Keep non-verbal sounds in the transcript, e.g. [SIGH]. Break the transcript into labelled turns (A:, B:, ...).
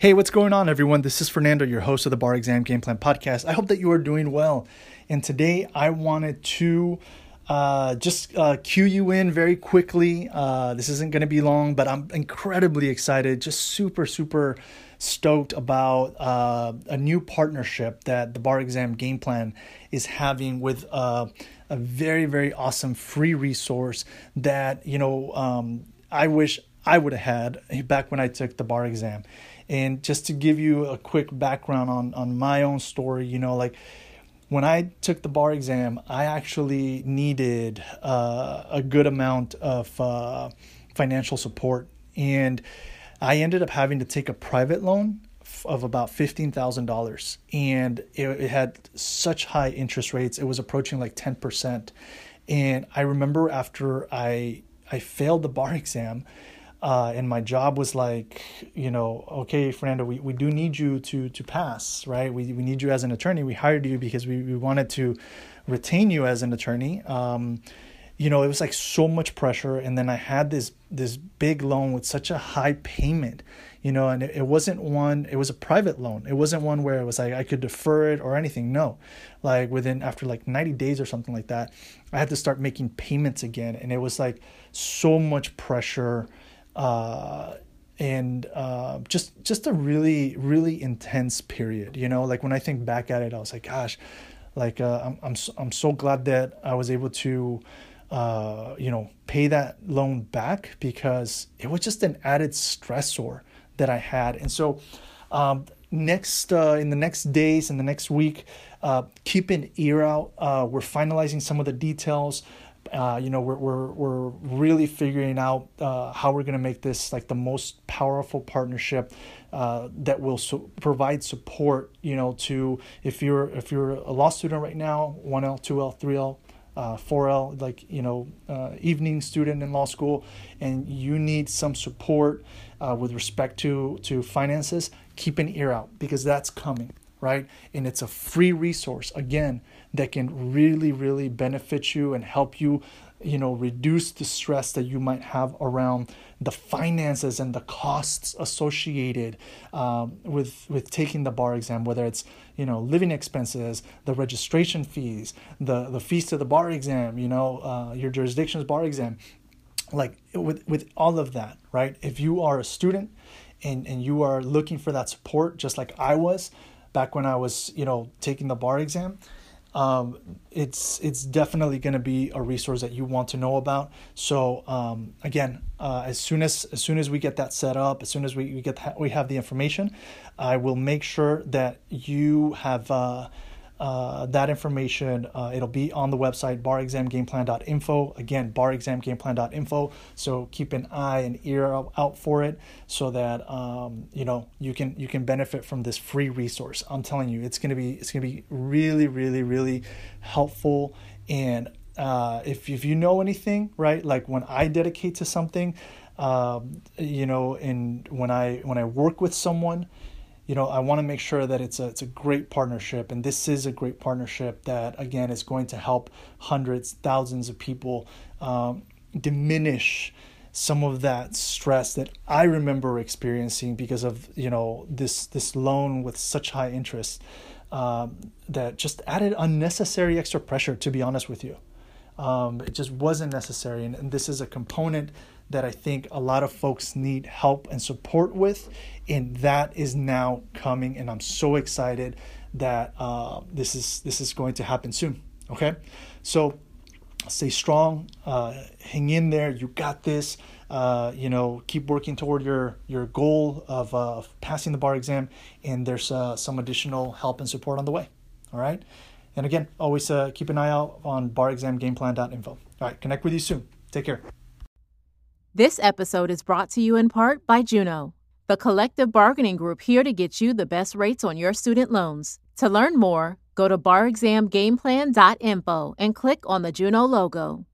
A: Hey, what's going on, everyone? This is Fernando, your host of the Bar Exam Game Plan Podcast. I hope that you are doing well. And today I wanted to uh, just uh, cue you in very quickly. Uh, this isn't going to be long, but I'm incredibly excited, just super, super stoked about uh, a new partnership that the Bar Exam Game Plan is having with uh, a very, very awesome free resource that, you know, um, I wish I would have had back when I took the bar exam. And just to give you a quick background on on my own story, you know, like when I took the bar exam, I actually needed uh, a good amount of uh, financial support, and I ended up having to take a private loan of about fifteen thousand dollars, and it, it had such high interest rates; it was approaching like ten percent. And I remember after I I failed the bar [LAUGHS] exam, uh, and my job was like, you know, okay, Fernando, we, we do need you to to pass, right? We we need you as an attorney. We hired you because we, we wanted to retain you as an attorney. Um, you know, it was like so much pressure, and then I had this this big loan with such a high payment, you know, and it, it wasn't one. It was a private loan. It wasn't one where it was like I could defer it or anything. No, like within after like ninety days or something like that, I had to start making payments again, and it was like so much pressure uh, and uh, just just a really really intense period. You know, like when I think back at it, I was like, gosh, like uh, I'm I'm so, I'm so glad that I was able to. Uh, you know, pay that loan back because it was just an added stressor that I had. And so, um, next uh, in the next days in the next week, uh, keep an ear out. Uh, we're finalizing some of the details. Uh, you know, we're, we're, we're really figuring out uh, how we're going to make this like the most powerful partnership uh, that will so provide support, you know, to if you're if you're a law student right now, 1L, 2L, 3L, uh, 4L, like, you know, uh, evening student in law school, and you need some support uh, with respect to, to finances, keep an ear out because that's coming right? And it's a free resource, again, that can really, really benefit you and help you, you know, reduce the stress that you might have around the finances and the costs associated um, with with taking the bar exam, whether it's you know living expenses, the registration fees, the the fees to the bar exam, you know, uh, your jurisdiction's bar exam, like with with all of that, right? If you are a student and and you are looking for that support, just like I was back when I was, you know, taking the bar exam. Um, it's it's definitely going to be a resource that you want to know about. So um, again, uh, as soon as as soon as we get that set up, as soon as we, we get we have the information, I will make sure that you have. Uh, uh, that information. Uh, it'll be on the website barexamgameplan.info. Again, barexamgameplan.info. So keep an eye and ear out for it, so that um, you know you can you can benefit from this free resource. I'm telling you, it's gonna be it's gonna be really really really helpful. And uh, if if you know anything, right, like when I dedicate to something, um, you know, and when I when I work with someone you know, I want to make sure that it's a it's a great partnership, and this is a great partnership that again is going to help hundreds, thousands of people um, diminish some of that stress that I remember experiencing because of you know this this loan with such high interest um, that just added unnecessary extra pressure. To be honest with you, um, it just wasn't necessary, and, and this is a component that I think a lot of folks need help and support with, and that is now coming. And I'm so excited that uh, this is this is going to happen soon. Okay, so stay strong, uh, hang in there. You got this. Uh, you know, keep working toward your your goal of uh, passing the bar exam, and there's uh, some additional help and support on the way. All right. And again, always uh, keep an eye out on barexamgameplan.info. All right, connect with you soon. Take care.
B: This episode is brought to you in part by Juno, the collective bargaining group here to get you the best rates on your student loans. To learn more, go to barexamgameplan.info and click on the Juno logo.